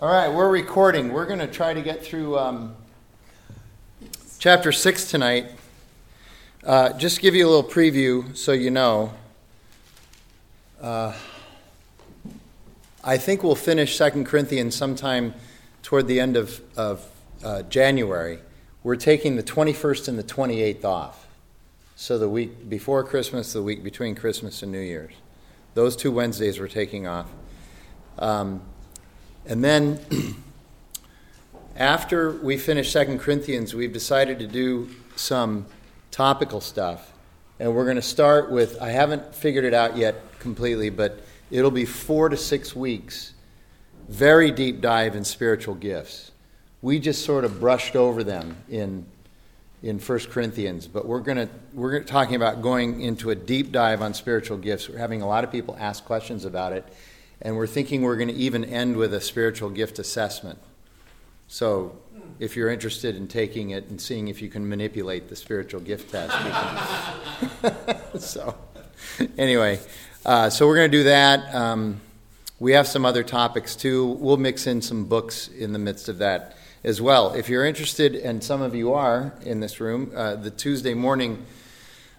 All right, we're recording. We're going to try to get through um, chapter 6 tonight. Uh, just give you a little preview so you know. Uh, I think we'll finish 2 Corinthians sometime toward the end of, of uh, January. We're taking the 21st and the 28th off. So the week before Christmas, the week between Christmas and New Year's. Those two Wednesdays we're taking off. Um, and then after we finish Second Corinthians, we've decided to do some topical stuff. And we're going to start with, I haven't figured it out yet completely, but it'll be four to six weeks, very deep dive in spiritual gifts. We just sort of brushed over them in in 1 Corinthians, but we're going to we're talking about going into a deep dive on spiritual gifts. We're having a lot of people ask questions about it, and we're thinking we're going to even end with a spiritual gift assessment. So, if you're interested in taking it and seeing if you can manipulate the spiritual gift test, so anyway, uh, so we're going to do that. Um, we have some other topics too. We'll mix in some books in the midst of that as well. If you're interested, and some of you are in this room, uh, the Tuesday morning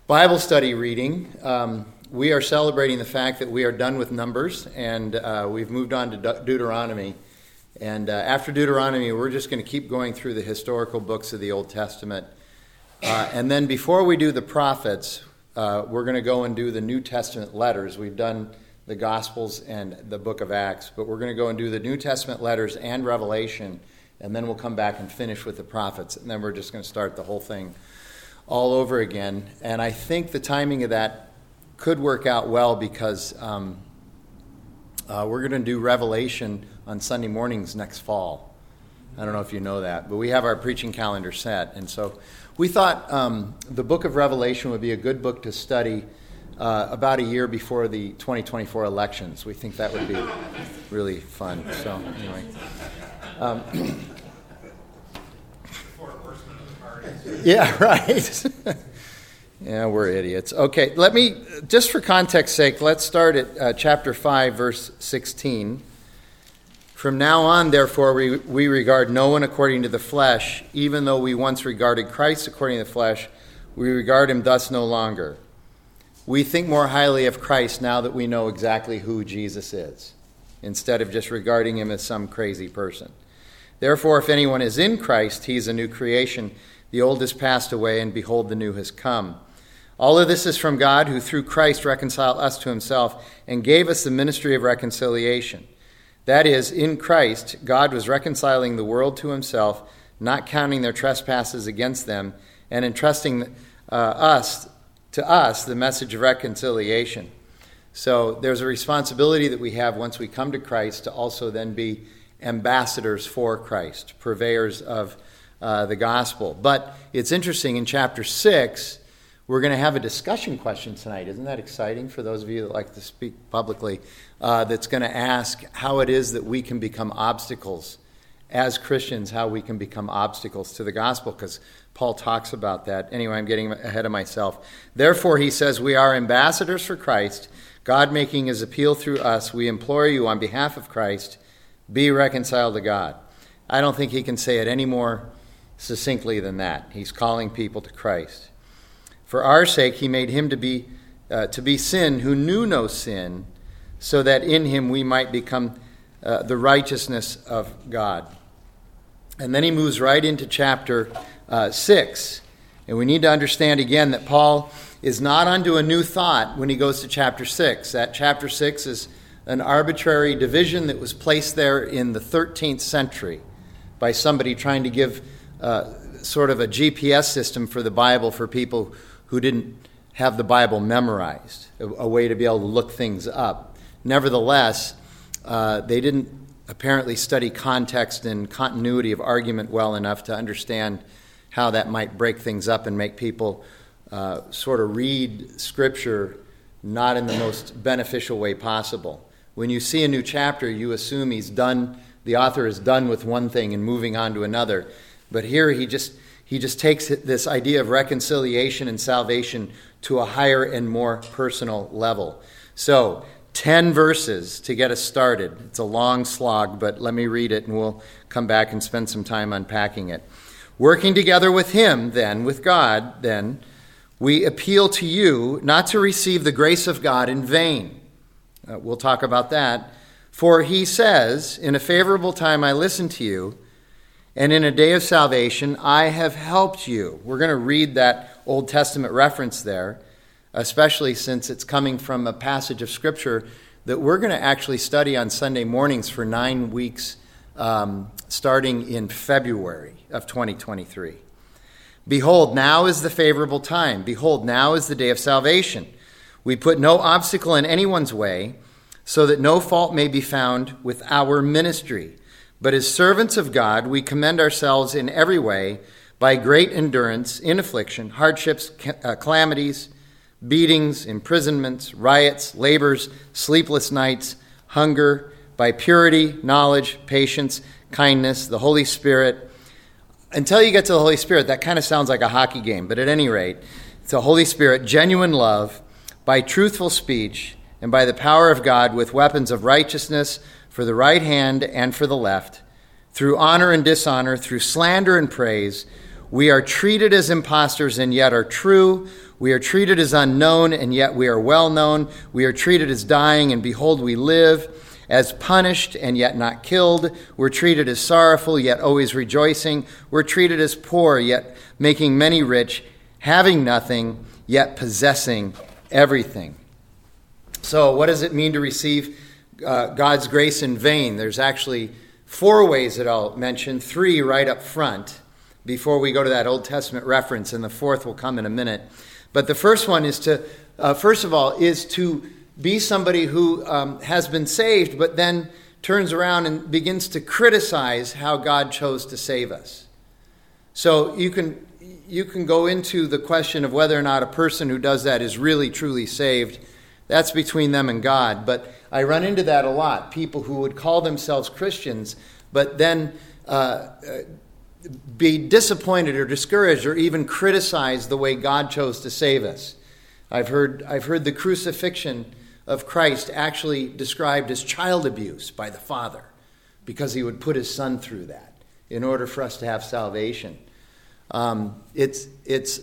Bible study reading. Um, we are celebrating the fact that we are done with Numbers and uh, we've moved on to De- Deuteronomy. And uh, after Deuteronomy, we're just going to keep going through the historical books of the Old Testament. Uh, and then before we do the prophets, uh, we're going to go and do the New Testament letters. We've done the Gospels and the book of Acts, but we're going to go and do the New Testament letters and Revelation, and then we'll come back and finish with the prophets. And then we're just going to start the whole thing all over again. And I think the timing of that could work out well because um, uh, we're going to do Revelation on Sunday mornings next fall. I don't know if you know that, but we have our preaching calendar set. And so we thought um, the book of Revelation would be a good book to study uh, about a year before the 2024 elections. We think that would be really fun. So, anyway. Um, yeah, right. Yeah, we're idiots. Okay, let me, just for context sake, let's start at uh, chapter 5, verse 16. From now on, therefore, we, we regard no one according to the flesh, even though we once regarded Christ according to the flesh, we regard him thus no longer. We think more highly of Christ now that we know exactly who Jesus is, instead of just regarding him as some crazy person. Therefore, if anyone is in Christ, he is a new creation. The old has passed away, and behold, the new has come. All of this is from God, who through Christ reconciled us to himself and gave us the ministry of reconciliation. That is, in Christ, God was reconciling the world to himself, not counting their trespasses against them, and entrusting uh, us to us the message of reconciliation. So there's a responsibility that we have once we come to Christ to also then be ambassadors for Christ, purveyors of uh, the gospel. But it's interesting in chapter 6 we're going to have a discussion question tonight. Isn't that exciting for those of you that like to speak publicly? Uh, that's going to ask how it is that we can become obstacles as Christians, how we can become obstacles to the gospel, because Paul talks about that. Anyway, I'm getting ahead of myself. Therefore, he says, We are ambassadors for Christ, God making his appeal through us. We implore you on behalf of Christ, be reconciled to God. I don't think he can say it any more succinctly than that. He's calling people to Christ. For our sake, he made him to be, uh, to be sin who knew no sin, so that in him we might become uh, the righteousness of God. And then he moves right into chapter uh, 6. And we need to understand again that Paul is not onto a new thought when he goes to chapter 6. That chapter 6 is an arbitrary division that was placed there in the 13th century by somebody trying to give uh, sort of a GPS system for the Bible for people who didn't have the Bible memorized, a, a way to be able to look things up. Nevertheless, uh, they didn't apparently study context and continuity of argument well enough to understand how that might break things up and make people uh, sort of read Scripture not in the most beneficial way possible. When you see a new chapter, you assume he's done, the author is done with one thing and moving on to another. But here he just he just takes this idea of reconciliation and salvation to a higher and more personal level. So, 10 verses to get us started. It's a long slog, but let me read it and we'll come back and spend some time unpacking it. Working together with Him, then, with God, then, we appeal to you not to receive the grace of God in vain. Uh, we'll talk about that. For He says, In a favorable time I listened to you, and in a day of salvation I have helped you. We're going to read that Old Testament reference there especially since it's coming from a passage of Scripture that we're going to actually study on Sunday mornings for nine weeks, um, starting in February of 2023. Behold, now is the favorable time. Behold, now is the day of salvation. We put no obstacle in anyone's way, so that no fault may be found with our ministry. But as servants of God, we commend ourselves in every way by great endurance in affliction, hardships, uh, calamities beatings, imprisonments, riots, labors, sleepless nights, hunger, by purity, knowledge, patience, kindness, the Holy Spirit. Until you get to the Holy Spirit, that kind of sounds like a hockey game, but at any rate, the Holy Spirit, genuine love, by truthful speech, and by the power of God with weapons of righteousness for the right hand and for the left, through honor and dishonor, through slander and praise. We are treated as impostors and yet are true. We are treated as unknown, and yet we are well known. We are treated as dying, and behold, we live. As punished, and yet not killed. We're treated as sorrowful, yet always rejoicing. We're treated as poor, yet making many rich. Having nothing, yet possessing everything. So, what does it mean to receive uh, God's grace in vain? There's actually four ways that I'll mention, three right up front before we go to that Old Testament reference, and the fourth will come in a minute. But the first one is to, uh, first of all, is to be somebody who um, has been saved, but then turns around and begins to criticize how God chose to save us. So you can you can go into the question of whether or not a person who does that is really truly saved. That's between them and God. But I run into that a lot. People who would call themselves Christians, but then uh, uh be disappointed or discouraged or even criticize the way God chose to save us. I've heard, I've heard the crucifixion of Christ actually described as child abuse by the Father because he would put his son through that in order for us to have salvation. Um, it's, it's,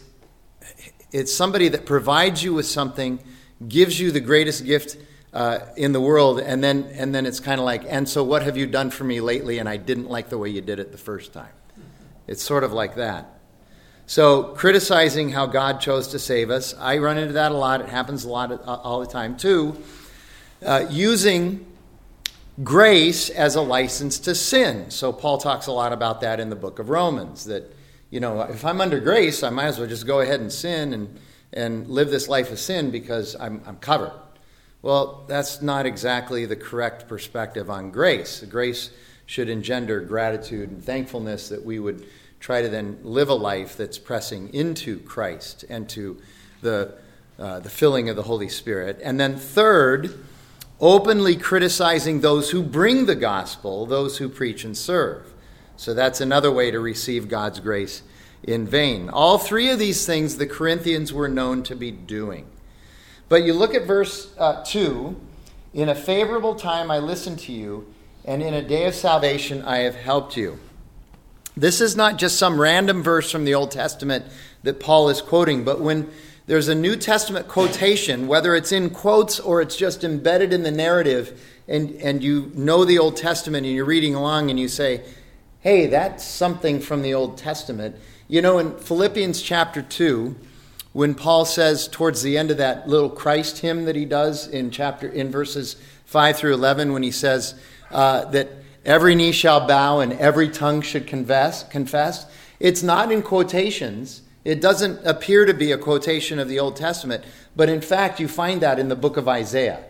it's somebody that provides you with something, gives you the greatest gift uh, in the world, and then, and then it's kind of like, and so what have you done for me lately? And I didn't like the way you did it the first time. It's sort of like that. So, criticizing how God chose to save us, I run into that a lot. It happens a lot uh, all the time, too. Uh, using grace as a license to sin. So, Paul talks a lot about that in the book of Romans that, you know, if I'm under grace, I might as well just go ahead and sin and, and live this life of sin because I'm, I'm covered. Well, that's not exactly the correct perspective on grace. Grace should engender gratitude and thankfulness that we would try to then live a life that's pressing into Christ and to the, uh, the filling of the Holy Spirit. And then, third, openly criticizing those who bring the gospel, those who preach and serve. So that's another way to receive God's grace in vain. All three of these things the Corinthians were known to be doing. But you look at verse uh, 2 In a favorable time I listened to you and in a day of salvation I have helped you. This is not just some random verse from the Old Testament that Paul is quoting, but when there's a New Testament quotation, whether it's in quotes or it's just embedded in the narrative, and, and you know the Old Testament and you're reading along and you say, hey, that's something from the Old Testament. You know, in Philippians chapter 2, when Paul says towards the end of that little Christ hymn that he does in chapter in verses 5 through 11 when he says, uh, that every knee shall bow and every tongue should confess, confess. It's not in quotations. It doesn't appear to be a quotation of the Old Testament, but in fact, you find that in the book of Isaiah.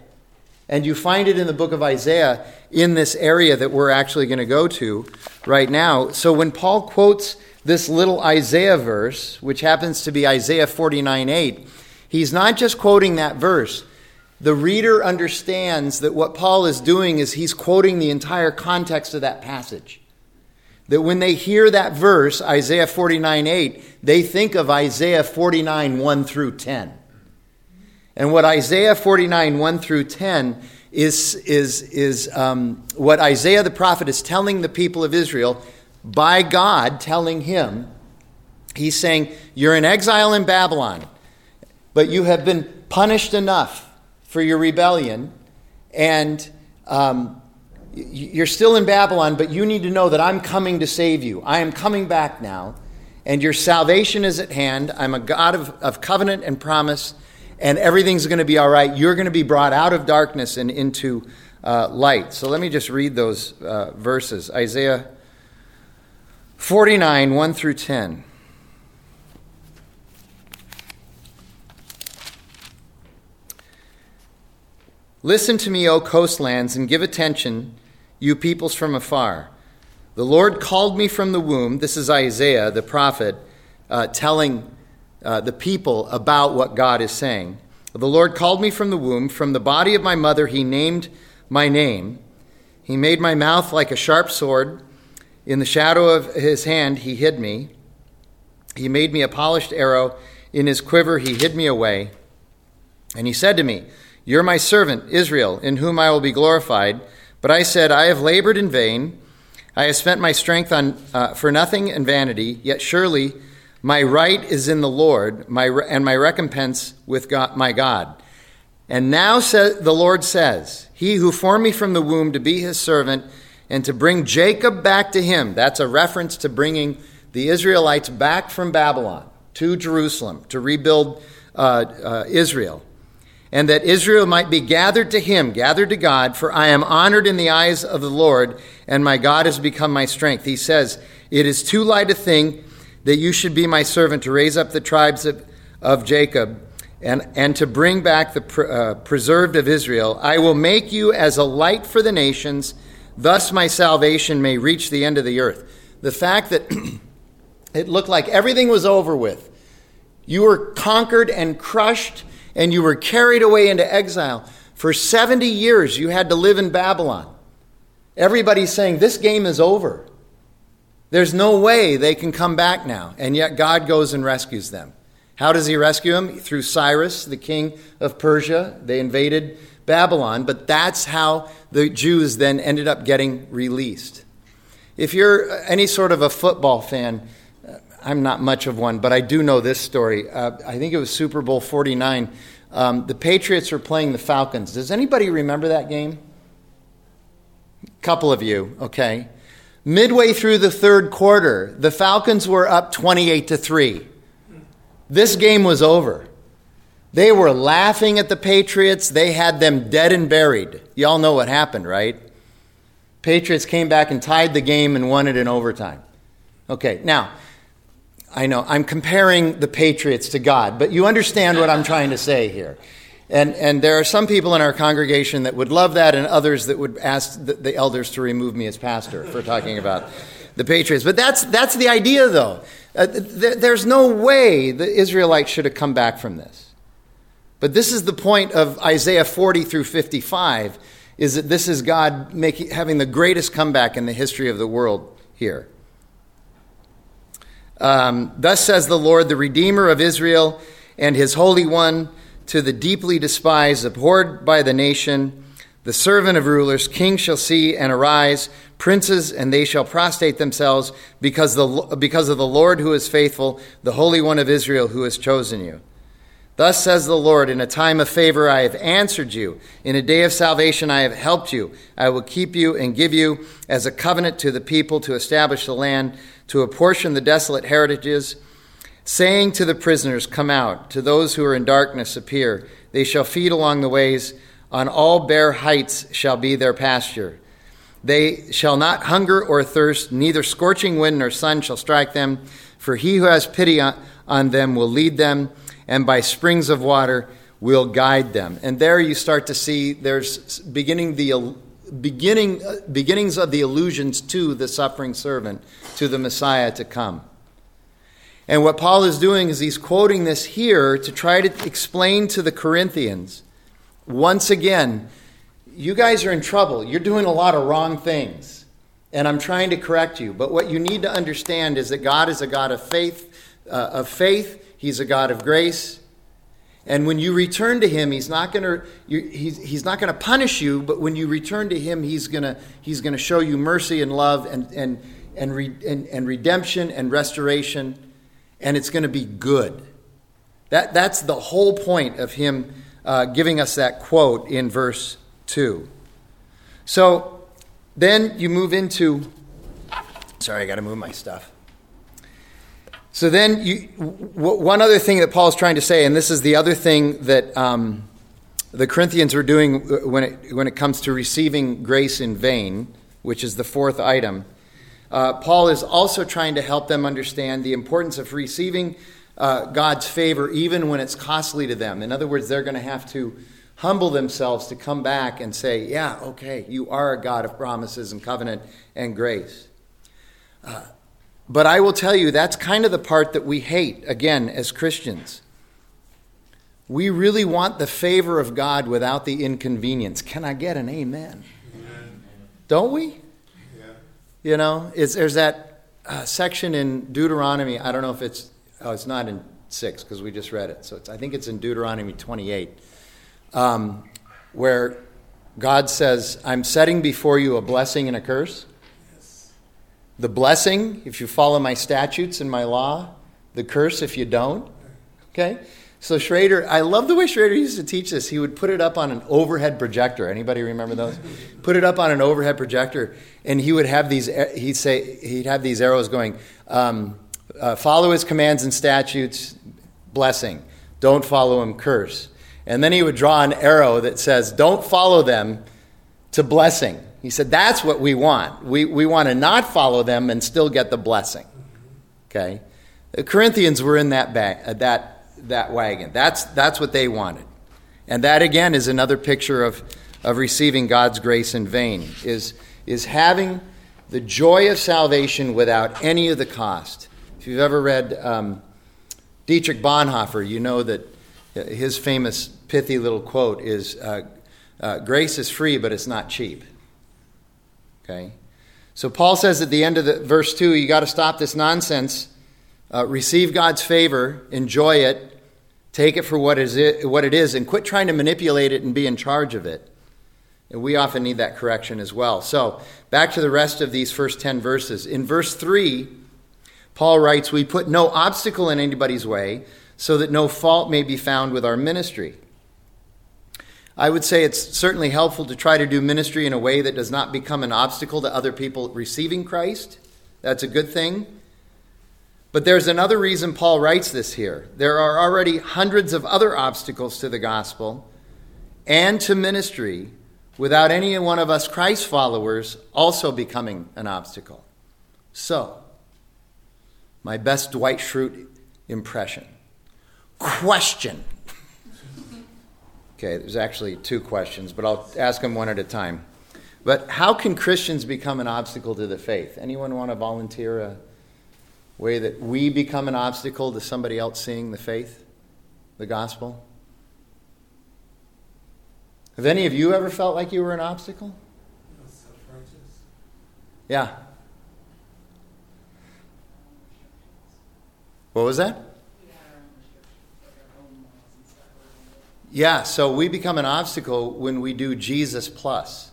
And you find it in the book of Isaiah in this area that we're actually going to go to right now. So when Paul quotes this little Isaiah verse, which happens to be Isaiah 49 8, he's not just quoting that verse, the reader understands that what Paul is doing is he's quoting the entire context of that passage. That when they hear that verse, Isaiah 49 8, they think of Isaiah 49 1 through 10. And what Isaiah 49, 1 through 10, is, is, is um, what Isaiah the prophet is telling the people of Israel by God telling him. He's saying, You're in exile in Babylon, but you have been punished enough for your rebellion, and um, you're still in Babylon, but you need to know that I'm coming to save you. I am coming back now, and your salvation is at hand. I'm a God of, of covenant and promise, and everything's going to be all right. You're going to be brought out of darkness and into uh, light. So let me just read those uh, verses Isaiah 49, 1 through 10. Listen to me, O coastlands, and give attention, you peoples from afar. The Lord called me from the womb. This is Isaiah, the prophet, uh, telling uh, the people about what God is saying. The Lord called me from the womb. From the body of my mother, He named my name. He made my mouth like a sharp sword. In the shadow of His hand, He hid me. He made me a polished arrow. In His quiver, He hid me away. And He said to me, you're my servant, Israel, in whom I will be glorified. But I said, I have labored in vain. I have spent my strength on, uh, for nothing and vanity, yet surely my right is in the Lord, my, and my recompense with God, my God. And now the Lord says, He who formed me from the womb to be his servant and to bring Jacob back to him. That's a reference to bringing the Israelites back from Babylon to Jerusalem to rebuild uh, uh, Israel and that Israel might be gathered to him, gathered to God, for I am honored in the eyes of the Lord, and my God has become my strength. He says, It is too light a thing that you should be my servant to raise up the tribes of, of Jacob and, and to bring back the pre, uh, preserved of Israel. I will make you as a light for the nations, thus my salvation may reach the end of the earth. The fact that it looked like everything was over with, you were conquered and crushed and you were carried away into exile. For 70 years, you had to live in Babylon. Everybody's saying, This game is over. There's no way they can come back now. And yet God goes and rescues them. How does he rescue them? Through Cyrus, the king of Persia. They invaded Babylon, but that's how the Jews then ended up getting released. If you're any sort of a football fan, I'm not much of one, but I do know this story. Uh, I think it was Super Bowl 49. Um, the Patriots were playing the Falcons. Does anybody remember that game? A couple of you, okay. Midway through the third quarter, the Falcons were up 28 to 3. This game was over. They were laughing at the Patriots. They had them dead and buried. Y'all know what happened, right? Patriots came back and tied the game and won it in overtime. Okay, now, I know I'm comparing the Patriots to God, but you understand what I'm trying to say here. And, and there are some people in our congregation that would love that, and others that would ask the, the elders to remove me as pastor for talking about the Patriots. But that's, that's the idea, though. Uh, th- there's no way the Israelites should have come back from this. But this is the point of Isaiah 40 through 55, is that this is God making, having the greatest comeback in the history of the world here. Um, Thus says the Lord, the Redeemer of Israel and his Holy One, to the deeply despised, abhorred by the nation, the servant of rulers, kings shall see and arise, princes, and they shall prostrate themselves because, the, because of the Lord who is faithful, the Holy One of Israel who has chosen you. Thus says the Lord, in a time of favor I have answered you. In a day of salvation I have helped you. I will keep you and give you as a covenant to the people to establish the land to apportion the desolate heritages, saying to the prisoners, Come out, to those who are in darkness, appear. They shall feed along the ways, on all bare heights shall be their pasture. They shall not hunger or thirst, neither scorching wind nor sun shall strike them, for he who has pity on, them will lead them, and by springs of water will guide them. And there you start to see there's beginning the beginning, uh, beginnings of the allusions to the suffering servant, to the Messiah to come. And what Paul is doing is he's quoting this here to try to explain to the Corinthians once again, you guys are in trouble. You're doing a lot of wrong things. And I'm trying to correct you. But what you need to understand is that God is a God of faith, uh, of faith. He's a God of grace. And when you return to him, he's not going to he's, he's not going to punish you, but when you return to him, he's going to he's going to show you mercy and love and and and, re, and, and redemption and restoration, and it's going to be good. That that's the whole point of him uh, giving us that quote in verse two. So then you move into. Sorry, I got to move my stuff. So then, you, w- one other thing that Paul is trying to say, and this is the other thing that um, the Corinthians were doing when it, when it comes to receiving grace in vain, which is the fourth item. Uh, Paul is also trying to help them understand the importance of receiving uh, God's favor even when it's costly to them. In other words, they're going to have to humble themselves to come back and say, Yeah, okay, you are a God of promises and covenant and grace. Uh, but I will tell you, that's kind of the part that we hate, again, as Christians. We really want the favor of God without the inconvenience. Can I get an amen? amen. Don't we? Yeah. You know, is, there's that uh, section in Deuteronomy. I don't know if it's, oh, it's not in 6 because we just read it. So I think it's in Deuteronomy 28, um, where God says, I'm setting before you a blessing and a curse. The blessing, if you follow my statutes and my law, the curse if you don't. Okay? So Schrader, I love the way Schrader used to teach this. He would put it up on an overhead projector. Anybody remember those? put it up on an overhead projector, and he would have these. He'd say he'd have these arrows going. Um, uh, follow his commands and statutes, blessing. Don't follow him, curse. And then he would draw an arrow that says, "Don't follow them," to blessing. He said, That's what we want. We, we want to not follow them and still get the blessing. Okay? The Corinthians were in that, bag, uh, that, that wagon. That's, that's what they wanted. And that, again, is another picture of, of receiving God's grace in vain, is, is having the joy of salvation without any of the cost. If you've ever read um, Dietrich Bonhoeffer, you know that his famous pithy little quote is uh, uh, Grace is free, but it's not cheap. Okay? So Paul says at the end of the, verse 2, you got to stop this nonsense. Uh, receive God's favor, enjoy it, take it for what, is it, what it is, and quit trying to manipulate it and be in charge of it. And we often need that correction as well. So, back to the rest of these first 10 verses. In verse 3, Paul writes, We put no obstacle in anybody's way, so that no fault may be found with our ministry. I would say it's certainly helpful to try to do ministry in a way that does not become an obstacle to other people receiving Christ. That's a good thing. But there's another reason Paul writes this here. There are already hundreds of other obstacles to the gospel and to ministry without any one of us Christ followers also becoming an obstacle. So, my best Dwight Schrute impression. Question Okay, there's actually two questions, but I'll ask them one at a time. But how can Christians become an obstacle to the faith? Anyone want to volunteer a way that we become an obstacle to somebody else seeing the faith, the gospel? Have any of you ever felt like you were an obstacle? Yeah. What was that? Yeah, so we become an obstacle when we do Jesus plus.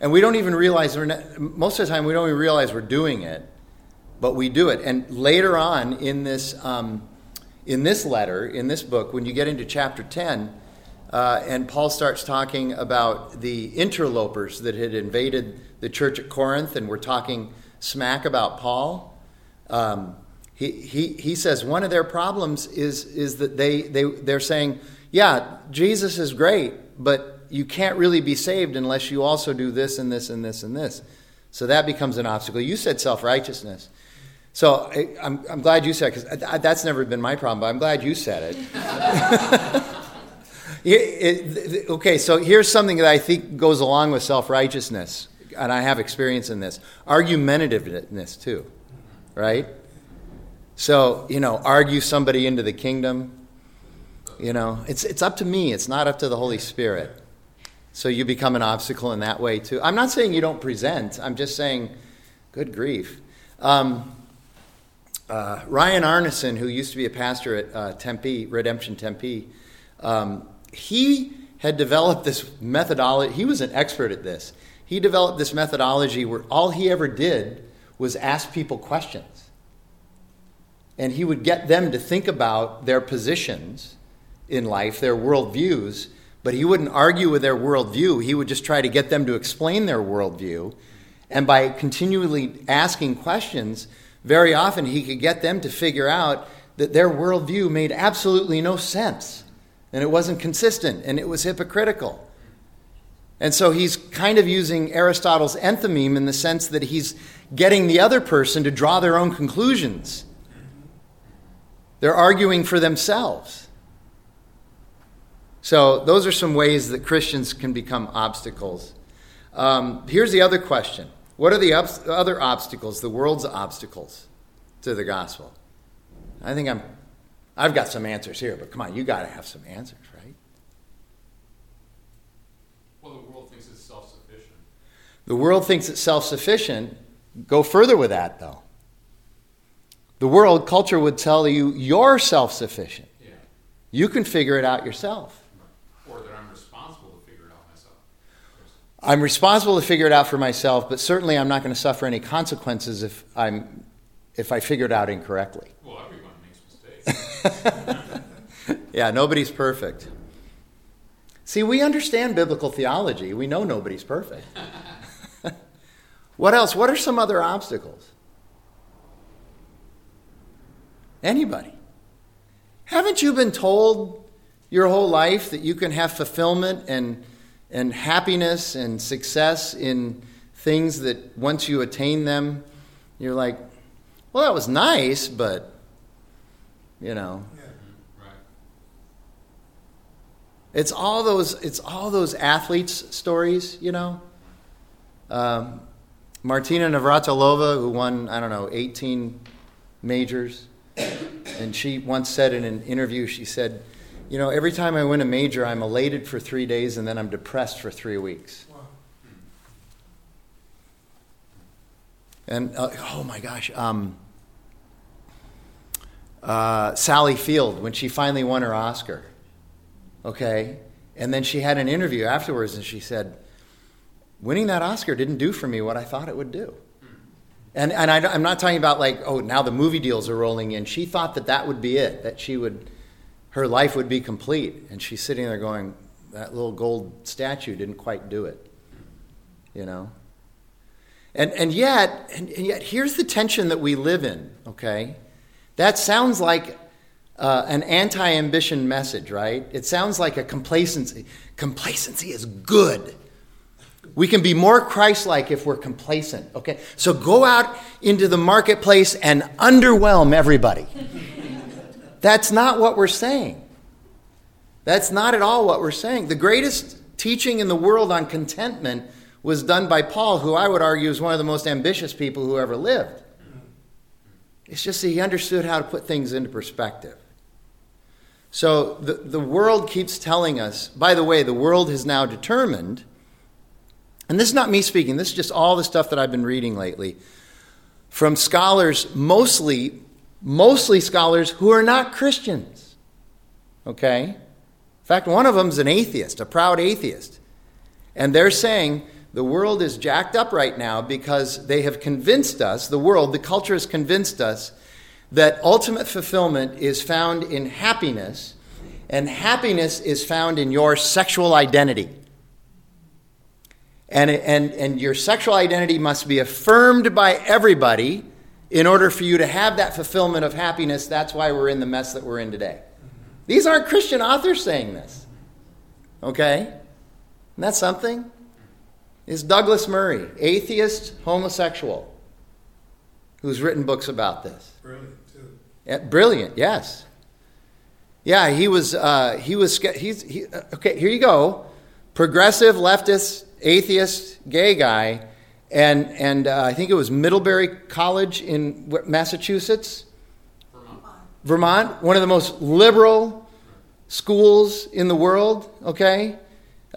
And we don't even realize, we're not, most of the time, we don't even realize we're doing it, but we do it. And later on in this, um, in this letter, in this book, when you get into chapter 10, uh, and Paul starts talking about the interlopers that had invaded the church at Corinth and were talking smack about Paul. Um, he, he, he says one of their problems is, is that they, they, they're saying, yeah, Jesus is great, but you can't really be saved unless you also do this and this and this and this. So that becomes an obstacle. You said self righteousness. So I, am I'm glad you said it because that's never been my problem, but I'm glad you said it. it, it. Okay, so here's something that I think goes along with self righteousness, and I have experience in this argumentativeness too, right? So, you know, argue somebody into the kingdom, you know, it's, it's up to me, it's not up to the Holy Spirit. So you become an obstacle in that way too. I'm not saying you don't present, I'm just saying, good grief. Um, uh, Ryan Arneson, who used to be a pastor at uh, Tempe, Redemption Tempe, um, he had developed this methodology. He was an expert at this. He developed this methodology where all he ever did was ask people questions. And he would get them to think about their positions in life, their worldviews, but he wouldn't argue with their worldview. He would just try to get them to explain their worldview. And by continually asking questions, very often he could get them to figure out that their worldview made absolutely no sense. And it wasn't consistent and it was hypocritical. And so he's kind of using Aristotle's enthymeme in the sense that he's getting the other person to draw their own conclusions. They're arguing for themselves. So, those are some ways that Christians can become obstacles. Um, here's the other question What are the other obstacles, the world's obstacles to the gospel? I think I'm, I've got some answers here, but come on, you got to have some answers, right? Well, the world thinks it's self sufficient. The world thinks it's self sufficient. Go further with that, though. The world culture would tell you you're self sufficient. Yeah. You can figure it out yourself. Or that I'm responsible to figure it out myself. I'm responsible to figure it out for myself, but certainly I'm not going to suffer any consequences if I'm if I figure it out incorrectly. Well, everyone makes mistakes. Yeah, nobody's perfect. See, we understand biblical theology. We know nobody's perfect. what else? What are some other obstacles? Anybody? Haven't you been told your whole life that you can have fulfillment and, and happiness and success in things that once you attain them, you're like, well, that was nice, but, you know, right. It's all those. It's all those athletes' stories, you know. Um, Martina Navratilova, who won I don't know 18 majors, and she once said in an interview, she said, "You know, every time I win a major, I'm elated for three days, and then I'm depressed for three weeks." And uh, oh my gosh, um, uh, Sally Field, when she finally won her Oscar, okay? And then she had an interview afterwards and she said, winning that Oscar didn't do for me what I thought it would do. And, and I, am not talking about like, oh, now the movie deals are rolling in. She thought that that would be it, that she would, her life would be complete. And she's sitting there going, that little gold statue didn't quite do it, you know? And, and yet, and, and yet, here's the tension that we live in, okay? That sounds like uh, an anti ambition message, right? It sounds like a complacency. Complacency is good. We can be more Christ like if we're complacent, okay? So go out into the marketplace and underwhelm everybody. That's not what we're saying. That's not at all what we're saying. The greatest teaching in the world on contentment was done by Paul, who I would argue is one of the most ambitious people who ever lived. It's just that he understood how to put things into perspective. So the, the world keeps telling us, by the way, the world has now determined, and this is not me speaking, this is just all the stuff that I've been reading lately from scholars, mostly, mostly scholars who are not Christians. Okay? In fact, one of them is an atheist, a proud atheist. And they're saying the world is jacked up right now because they have convinced us, the world, the culture has convinced us, that ultimate fulfillment is found in happiness, and happiness is found in your sexual identity. And, and, and your sexual identity must be affirmed by everybody in order for you to have that fulfillment of happiness. That's why we're in the mess that we're in today. These aren't Christian authors saying this. Okay? Isn't that something? is Douglas Murray, atheist, homosexual, who's written books about this. Brilliant, too. Yeah, brilliant, yes. Yeah, he was. Uh, he was. He's. He, uh, okay, here you go. Progressive, leftist, atheist, gay guy, and and uh, I think it was Middlebury College in Massachusetts, Vermont. Vermont, one of the most liberal schools in the world. Okay,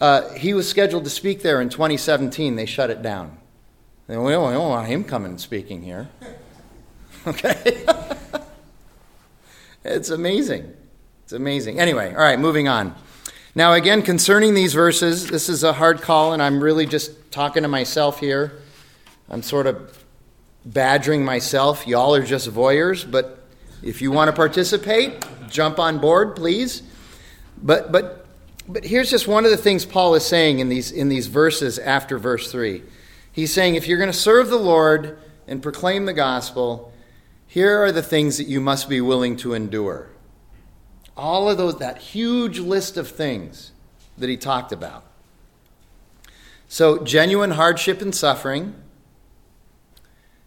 uh, he was scheduled to speak there in 2017. They shut it down. They, we, we don't want him coming and speaking here. Okay? it's amazing. It's amazing. Anyway, all right, moving on. Now, again, concerning these verses, this is a hard call, and I'm really just talking to myself here. I'm sort of badgering myself. Y'all are just voyeurs, but if you want to participate, jump on board, please. But, but, but here's just one of the things Paul is saying in these, in these verses after verse 3. He's saying if you're going to serve the Lord and proclaim the gospel, here are the things that you must be willing to endure. All of those, that huge list of things that he talked about. So, genuine hardship and suffering.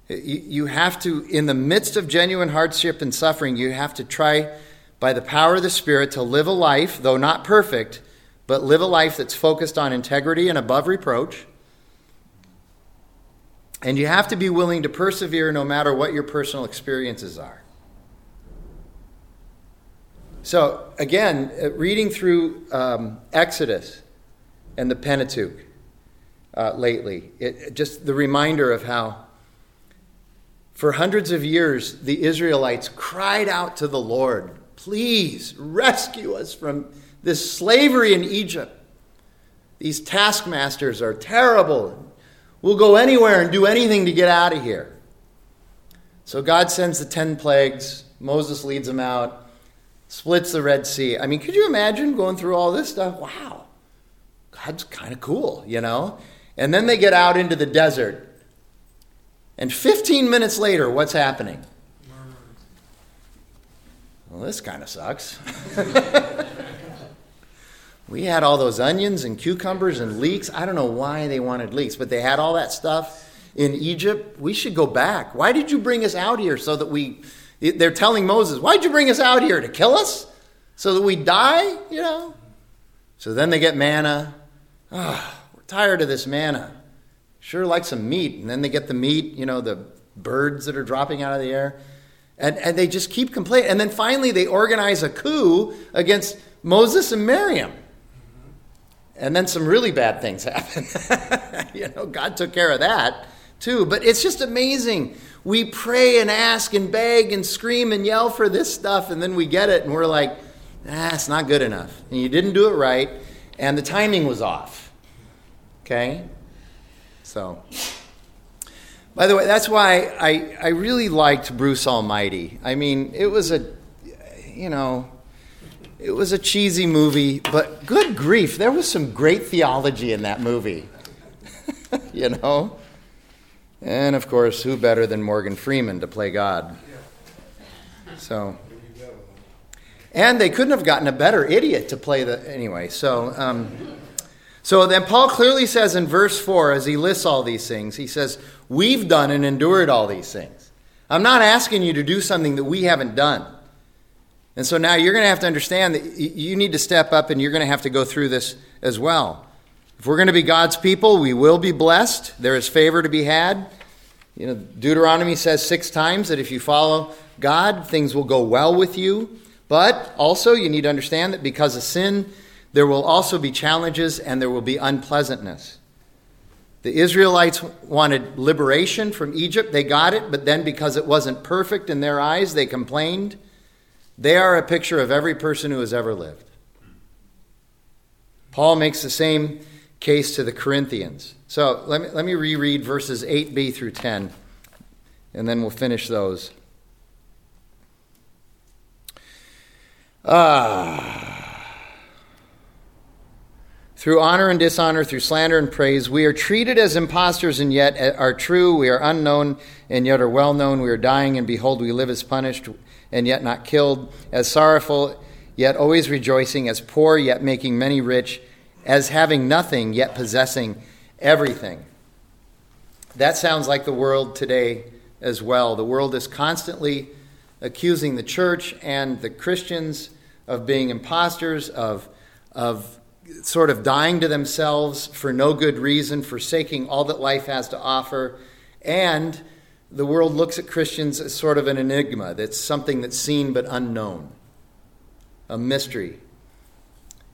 You have to, in the midst of genuine hardship and suffering, you have to try, by the power of the Spirit, to live a life, though not perfect, but live a life that's focused on integrity and above reproach. And you have to be willing to persevere no matter what your personal experiences are. So, again, uh, reading through um, Exodus and the Pentateuch uh, lately, it, just the reminder of how, for hundreds of years, the Israelites cried out to the Lord, Please rescue us from this slavery in Egypt. These taskmasters are terrible. We'll go anywhere and do anything to get out of here. So God sends the 10 plagues. Moses leads them out splits the Red Sea. I mean, could you imagine going through all this stuff? Wow, God's kind of cool, you know? And then they get out into the desert. And 15 minutes later, what's happening? Well, this kind of sucks. we had all those onions and cucumbers and leeks. I don't know why they wanted leeks, but they had all that stuff in Egypt. We should go back. Why did you bring us out here so that we they're telling Moses, Why'd you bring us out here? To kill us? So that we die? You know? So then they get manna. Oh, we're tired of this manna. Sure like some meat. And then they get the meat, you know, the birds that are dropping out of the air. And, and they just keep complaining. And then finally they organize a coup against Moses and Miriam. And then some really bad things happen. you know, God took care of that too. But it's just amazing we pray and ask and beg and scream and yell for this stuff, and then we get it, and we're like, ah, it's not good enough. And you didn't do it right, and the timing was off. Okay? So, by the way, that's why I, I really liked Bruce Almighty. I mean, it was a, you know, it was a cheesy movie, but good grief, there was some great theology in that movie. you know? And of course, who better than Morgan Freeman to play God? So, and they couldn't have gotten a better idiot to play the anyway. So, um, so then Paul clearly says in verse four, as he lists all these things, he says, "We've done and endured all these things." I'm not asking you to do something that we haven't done. And so now you're going to have to understand that you need to step up and you're going to have to go through this as well. If we're going to be God's people, we will be blessed. There is favor to be had. You know, Deuteronomy says six times that if you follow God, things will go well with you. But also, you need to understand that because of sin, there will also be challenges and there will be unpleasantness. The Israelites wanted liberation from Egypt. They got it, but then because it wasn't perfect in their eyes, they complained. They are a picture of every person who has ever lived. Paul makes the same case to the Corinthians. So let me, let me reread verses 8b through 10, and then we'll finish those. Ah. Through honor and dishonor, through slander and praise, we are treated as impostors and yet are true. We are unknown and yet are well known. We are dying and behold, we live as punished and yet not killed, as sorrowful yet always rejoicing, as poor yet making many rich as having nothing yet possessing everything. That sounds like the world today as well. The world is constantly accusing the church and the Christians of being imposters, of, of sort of dying to themselves for no good reason, forsaking all that life has to offer. And the world looks at Christians as sort of an enigma that's something that's seen but unknown, a mystery.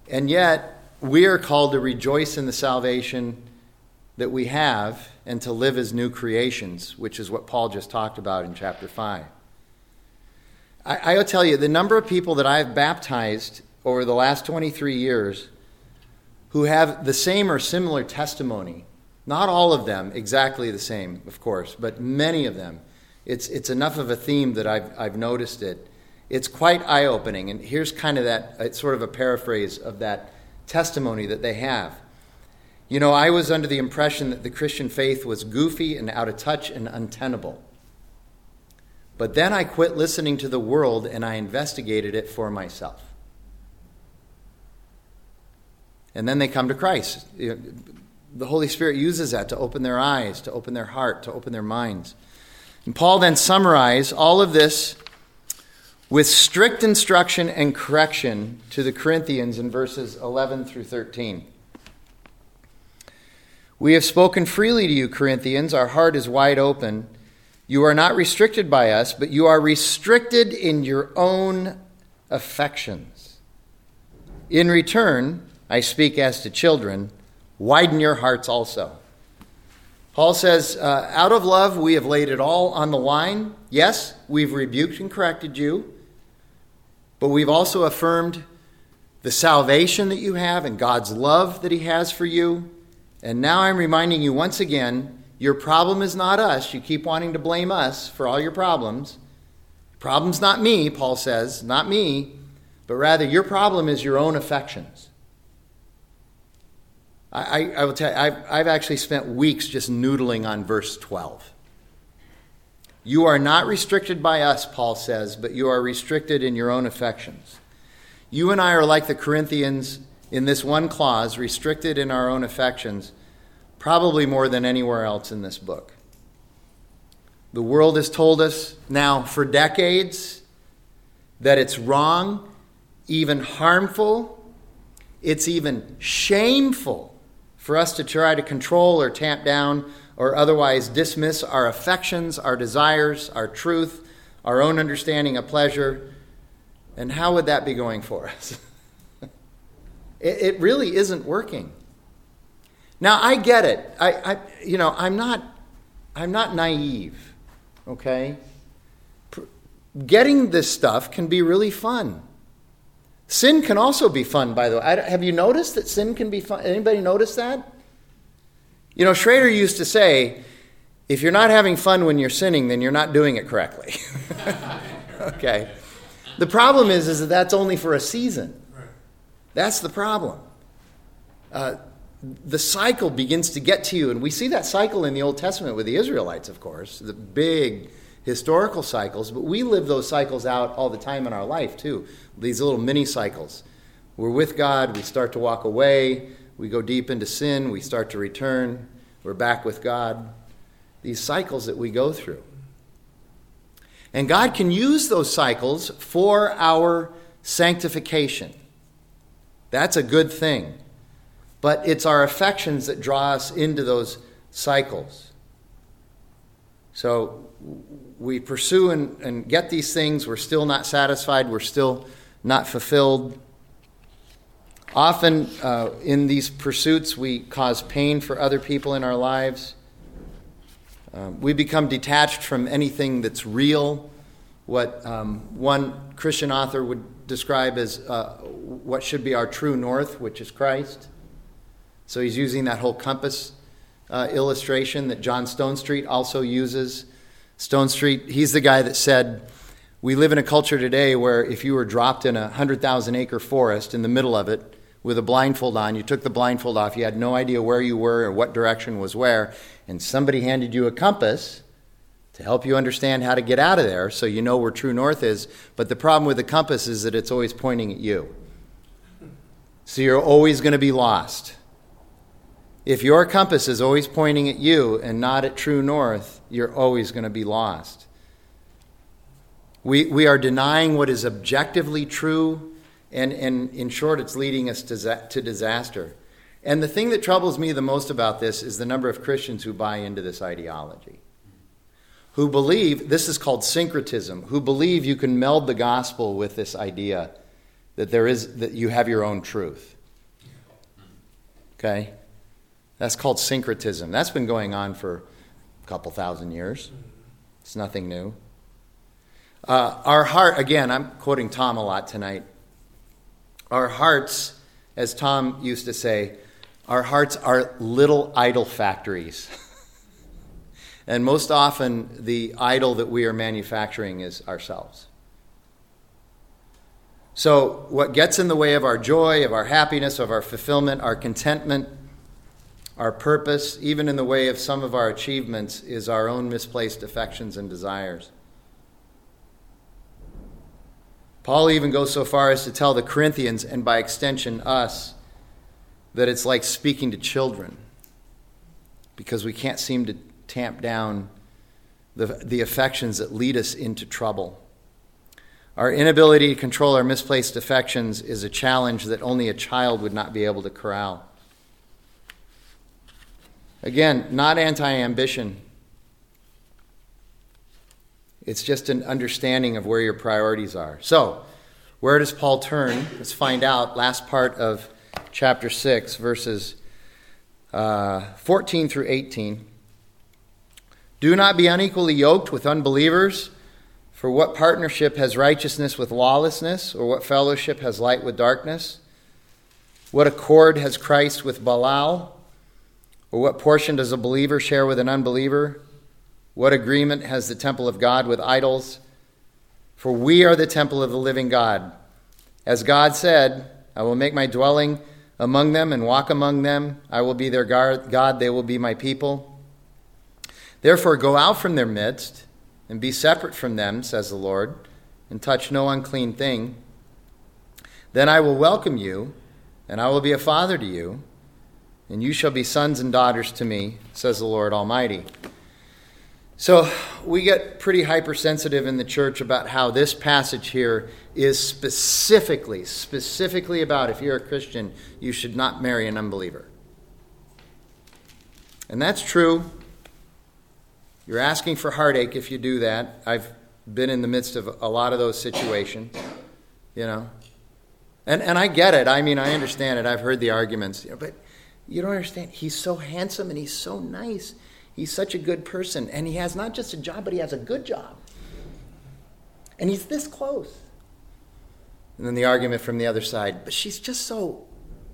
And yet, we are called to rejoice in the salvation that we have and to live as new creations, which is what Paul just talked about in chapter 5. I, I'll tell you, the number of people that I've baptized over the last 23 years who have the same or similar testimony, not all of them exactly the same, of course, but many of them. It's, it's enough of a theme that I've, I've noticed it. It's quite eye opening. And here's kind of that, it's sort of a paraphrase of that testimony that they have. You know, I was under the impression that the Christian faith was goofy and out of touch and untenable. But then I quit listening to the world and I investigated it for myself. And then they come to Christ. The Holy Spirit uses that to open their eyes, to open their heart, to open their minds. And Paul then summarizes all of this with strict instruction and correction to the Corinthians in verses 11 through 13. We have spoken freely to you, Corinthians. Our heart is wide open. You are not restricted by us, but you are restricted in your own affections. In return, I speak as to children, widen your hearts also. Paul says, uh, Out of love, we have laid it all on the line. Yes, we've rebuked and corrected you, but we've also affirmed the salvation that you have and God's love that He has for you. And now I'm reminding you once again your problem is not us. You keep wanting to blame us for all your problems. Problem's not me, Paul says, not me, but rather your problem is your own affections. I, I, will tell you, I've, I've actually spent weeks just noodling on verse 12. You are not restricted by us, Paul says, but you are restricted in your own affections. You and I are like the Corinthians in this one clause, restricted in our own affections, probably more than anywhere else in this book. The world has told us now for decades that it's wrong, even harmful, it's even shameful for us to try to control or tamp down or otherwise dismiss our affections, our desires, our truth, our own understanding of pleasure. And how would that be going for us? it, really isn't working. Now I get it. I, I, you know, I'm not, I'm not naive. Okay, getting this stuff can be really fun. Sin can also be fun, by the way. have you noticed that sin can be fun? Anybody notice that? You know, Schrader used to say, if you're not having fun when you're sinning, then you're not doing it correctly. okay. The problem is, is that that's only for a season. That's the problem. Uh, the cycle begins to get to you, and we see that cycle in the Old Testament with the Israelites, of course, the big historical cycles, but we live those cycles out all the time in our life too. These little mini cycles. We're with God, we start to walk away, we go deep into sin, we start to return, we're back with God. These cycles that we go through. And God can use those cycles for our sanctification. That's a good thing. But it's our affections that draw us into those cycles. So we pursue and, and get these things, we're still not satisfied, we're still not fulfilled. Often uh, in these pursuits, we cause pain for other people in our lives. Um, we become detached from anything that's real, what um, one Christian author would describe as uh, what should be our true north, which is Christ. So he's using that whole compass uh, illustration that John Stonestreet also uses Stonestreet, he's the guy that said, We live in a culture today where if you were dropped in a 100,000 acre forest in the middle of it with a blindfold on, you took the blindfold off, you had no idea where you were or what direction was where, and somebody handed you a compass to help you understand how to get out of there so you know where true north is. But the problem with the compass is that it's always pointing at you. So you're always going to be lost. If your compass is always pointing at you and not at true north, you're always going to be lost. We, we are denying what is objectively true, and, and in short, it's leading us to, to disaster. And the thing that troubles me the most about this is the number of Christians who buy into this ideology, who believe this is called syncretism, who believe you can meld the gospel with this idea that there is that you have your own truth. Okay? That's called syncretism. That's been going on for a couple thousand years. It's nothing new. Uh, our heart, again, I'm quoting Tom a lot tonight. Our hearts, as Tom used to say, our hearts are little idol factories. and most often, the idol that we are manufacturing is ourselves. So, what gets in the way of our joy, of our happiness, of our fulfillment, our contentment, our purpose, even in the way of some of our achievements, is our own misplaced affections and desires. Paul even goes so far as to tell the Corinthians, and by extension us, that it's like speaking to children because we can't seem to tamp down the, the affections that lead us into trouble. Our inability to control our misplaced affections is a challenge that only a child would not be able to corral. Again, not anti ambition. It's just an understanding of where your priorities are. So, where does Paul turn? Let's find out. Last part of chapter 6, verses uh, 14 through 18. Do not be unequally yoked with unbelievers. For what partnership has righteousness with lawlessness, or what fellowship has light with darkness? What accord has Christ with Belial? Or what portion does a believer share with an unbeliever? What agreement has the temple of God with idols? For we are the temple of the living God. As God said, I will make my dwelling among them and walk among them. I will be their God, they will be my people. Therefore, go out from their midst and be separate from them, says the Lord, and touch no unclean thing. Then I will welcome you, and I will be a father to you, and you shall be sons and daughters to me, says the Lord Almighty. So we get pretty hypersensitive in the church about how this passage here is specifically, specifically about if you're a Christian, you should not marry an unbeliever. And that's true. You're asking for heartache if you do that. I've been in the midst of a lot of those situations, you know. And, and I get it. I mean, I understand it. I've heard the arguments. You know, but you don't understand. He's so handsome and he's so nice. He's such a good person. And he has not just a job, but he has a good job. And he's this close. And then the argument from the other side, but she's just so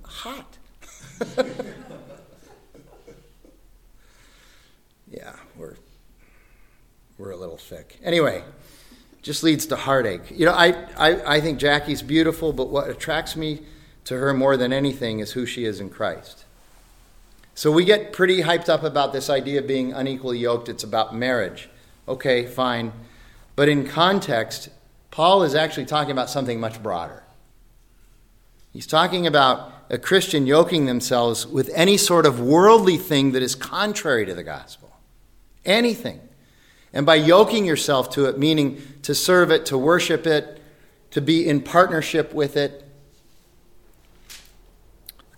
hot. yeah, we're we're a little thick. Anyway, just leads to heartache. You know, I, I, I think Jackie's beautiful, but what attracts me to her more than anything is who she is in Christ. So we get pretty hyped up about this idea of being unequally yoked. It's about marriage. Okay, fine. But in context, Paul is actually talking about something much broader. He's talking about a Christian yoking themselves with any sort of worldly thing that is contrary to the gospel. Anything. And by yoking yourself to it, meaning to serve it, to worship it, to be in partnership with it.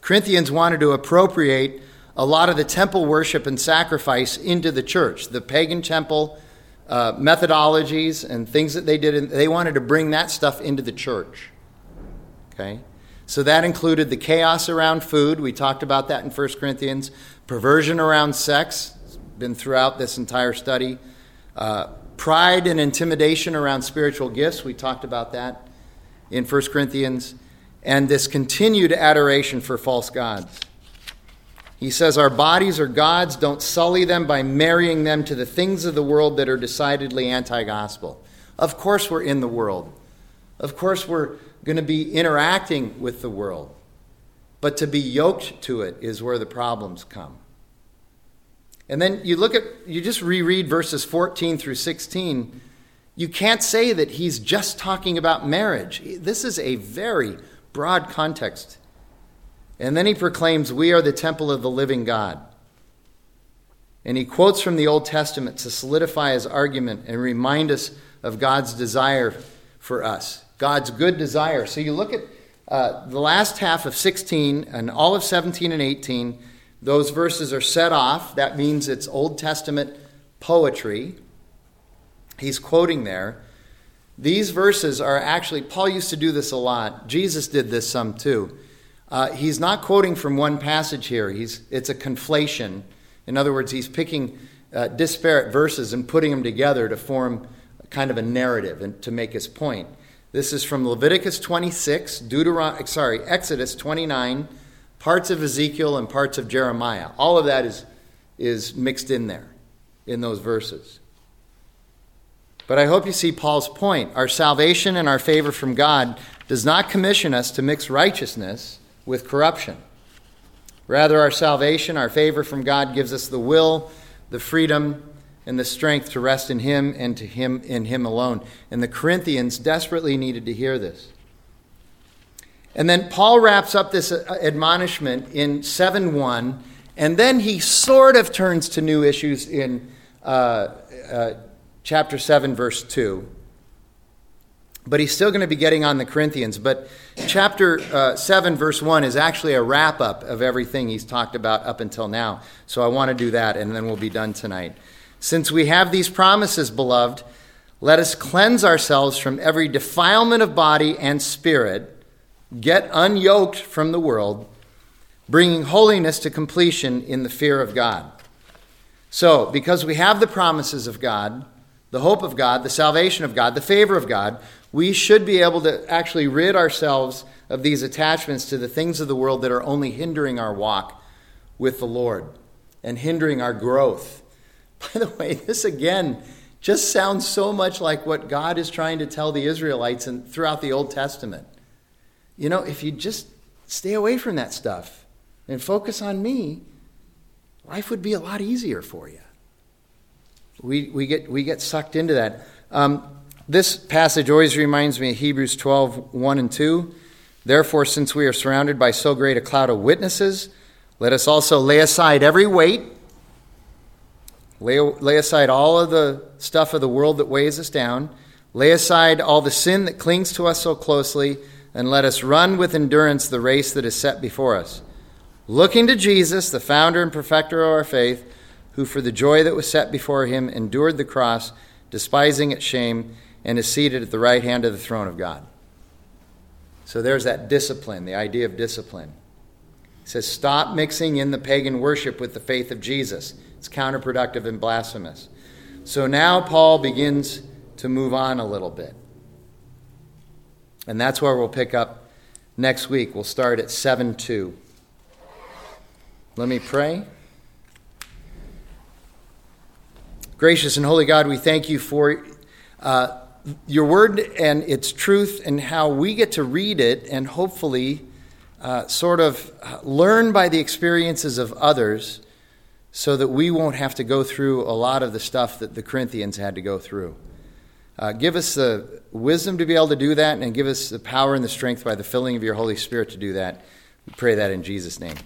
Corinthians wanted to appropriate a lot of the temple worship and sacrifice into the church. The pagan temple uh, methodologies and things that they did, they wanted to bring that stuff into the church. Okay? So that included the chaos around food. We talked about that in 1 Corinthians. Perversion around sex, it's been throughout this entire study. Uh, pride and intimidation around spiritual gifts, we talked about that in 1 Corinthians, and this continued adoration for false gods. He says, Our bodies are gods, don't sully them by marrying them to the things of the world that are decidedly anti gospel. Of course, we're in the world. Of course, we're going to be interacting with the world. But to be yoked to it is where the problems come. And then you look at, you just reread verses 14 through 16. You can't say that he's just talking about marriage. This is a very broad context. And then he proclaims, We are the temple of the living God. And he quotes from the Old Testament to solidify his argument and remind us of God's desire for us, God's good desire. So you look at uh, the last half of 16 and all of 17 and 18 those verses are set off. That means it's Old Testament poetry. He's quoting there. These verses are actually, Paul used to do this a lot. Jesus did this some too. Uh, he's not quoting from one passage here, he's, it's a conflation. In other words, he's picking uh, disparate verses and putting them together to form kind of a narrative and to make his point. This is from Leviticus 26, Deuteron- sorry, Exodus 29, parts of Ezekiel and parts of Jeremiah. All of that is, is mixed in there in those verses. But I hope you see Paul's point. Our salvation and our favor from God does not commission us to mix righteousness with corruption. Rather, our salvation, our favor from God, gives us the will, the freedom, and the strength to rest in Him and to Him in Him alone. And the Corinthians desperately needed to hear this. And then Paul wraps up this uh, admonishment in 7 1, and then he sort of turns to new issues in uh, uh, chapter 7, verse 2. But he's still going to be getting on the Corinthians. But chapter uh, 7, verse 1 is actually a wrap up of everything he's talked about up until now. So I want to do that, and then we'll be done tonight. Since we have these promises, beloved, let us cleanse ourselves from every defilement of body and spirit, get unyoked from the world, bringing holiness to completion in the fear of God. So, because we have the promises of God, the hope of God, the salvation of God, the favor of God, we should be able to actually rid ourselves of these attachments to the things of the world that are only hindering our walk with the Lord and hindering our growth By the way, this again just sounds so much like what God is trying to tell the Israelites and throughout the Old Testament. You know, if you just stay away from that stuff and focus on me, life would be a lot easier for you. We, we, get, we get sucked into that. Um, this passage always reminds me of Hebrews 12 1 and 2. Therefore, since we are surrounded by so great a cloud of witnesses, let us also lay aside every weight Lay, lay aside all of the stuff of the world that weighs us down. Lay aside all the sin that clings to us so closely, and let us run with endurance the race that is set before us. Looking to Jesus, the founder and perfecter of our faith, who for the joy that was set before him endured the cross, despising its shame, and is seated at the right hand of the throne of God. So there's that discipline, the idea of discipline. He says, Stop mixing in the pagan worship with the faith of Jesus. It's counterproductive and blasphemous. So now Paul begins to move on a little bit. And that's where we'll pick up next week. We'll start at 7 2. Let me pray. Gracious and holy God, we thank you for uh, your word and its truth and how we get to read it and hopefully uh, sort of learn by the experiences of others so that we won't have to go through a lot of the stuff that the Corinthians had to go through. Uh, give us the wisdom to be able to do that, and give us the power and the strength by the filling of your Holy Spirit to do that. We pray that in Jesus' name.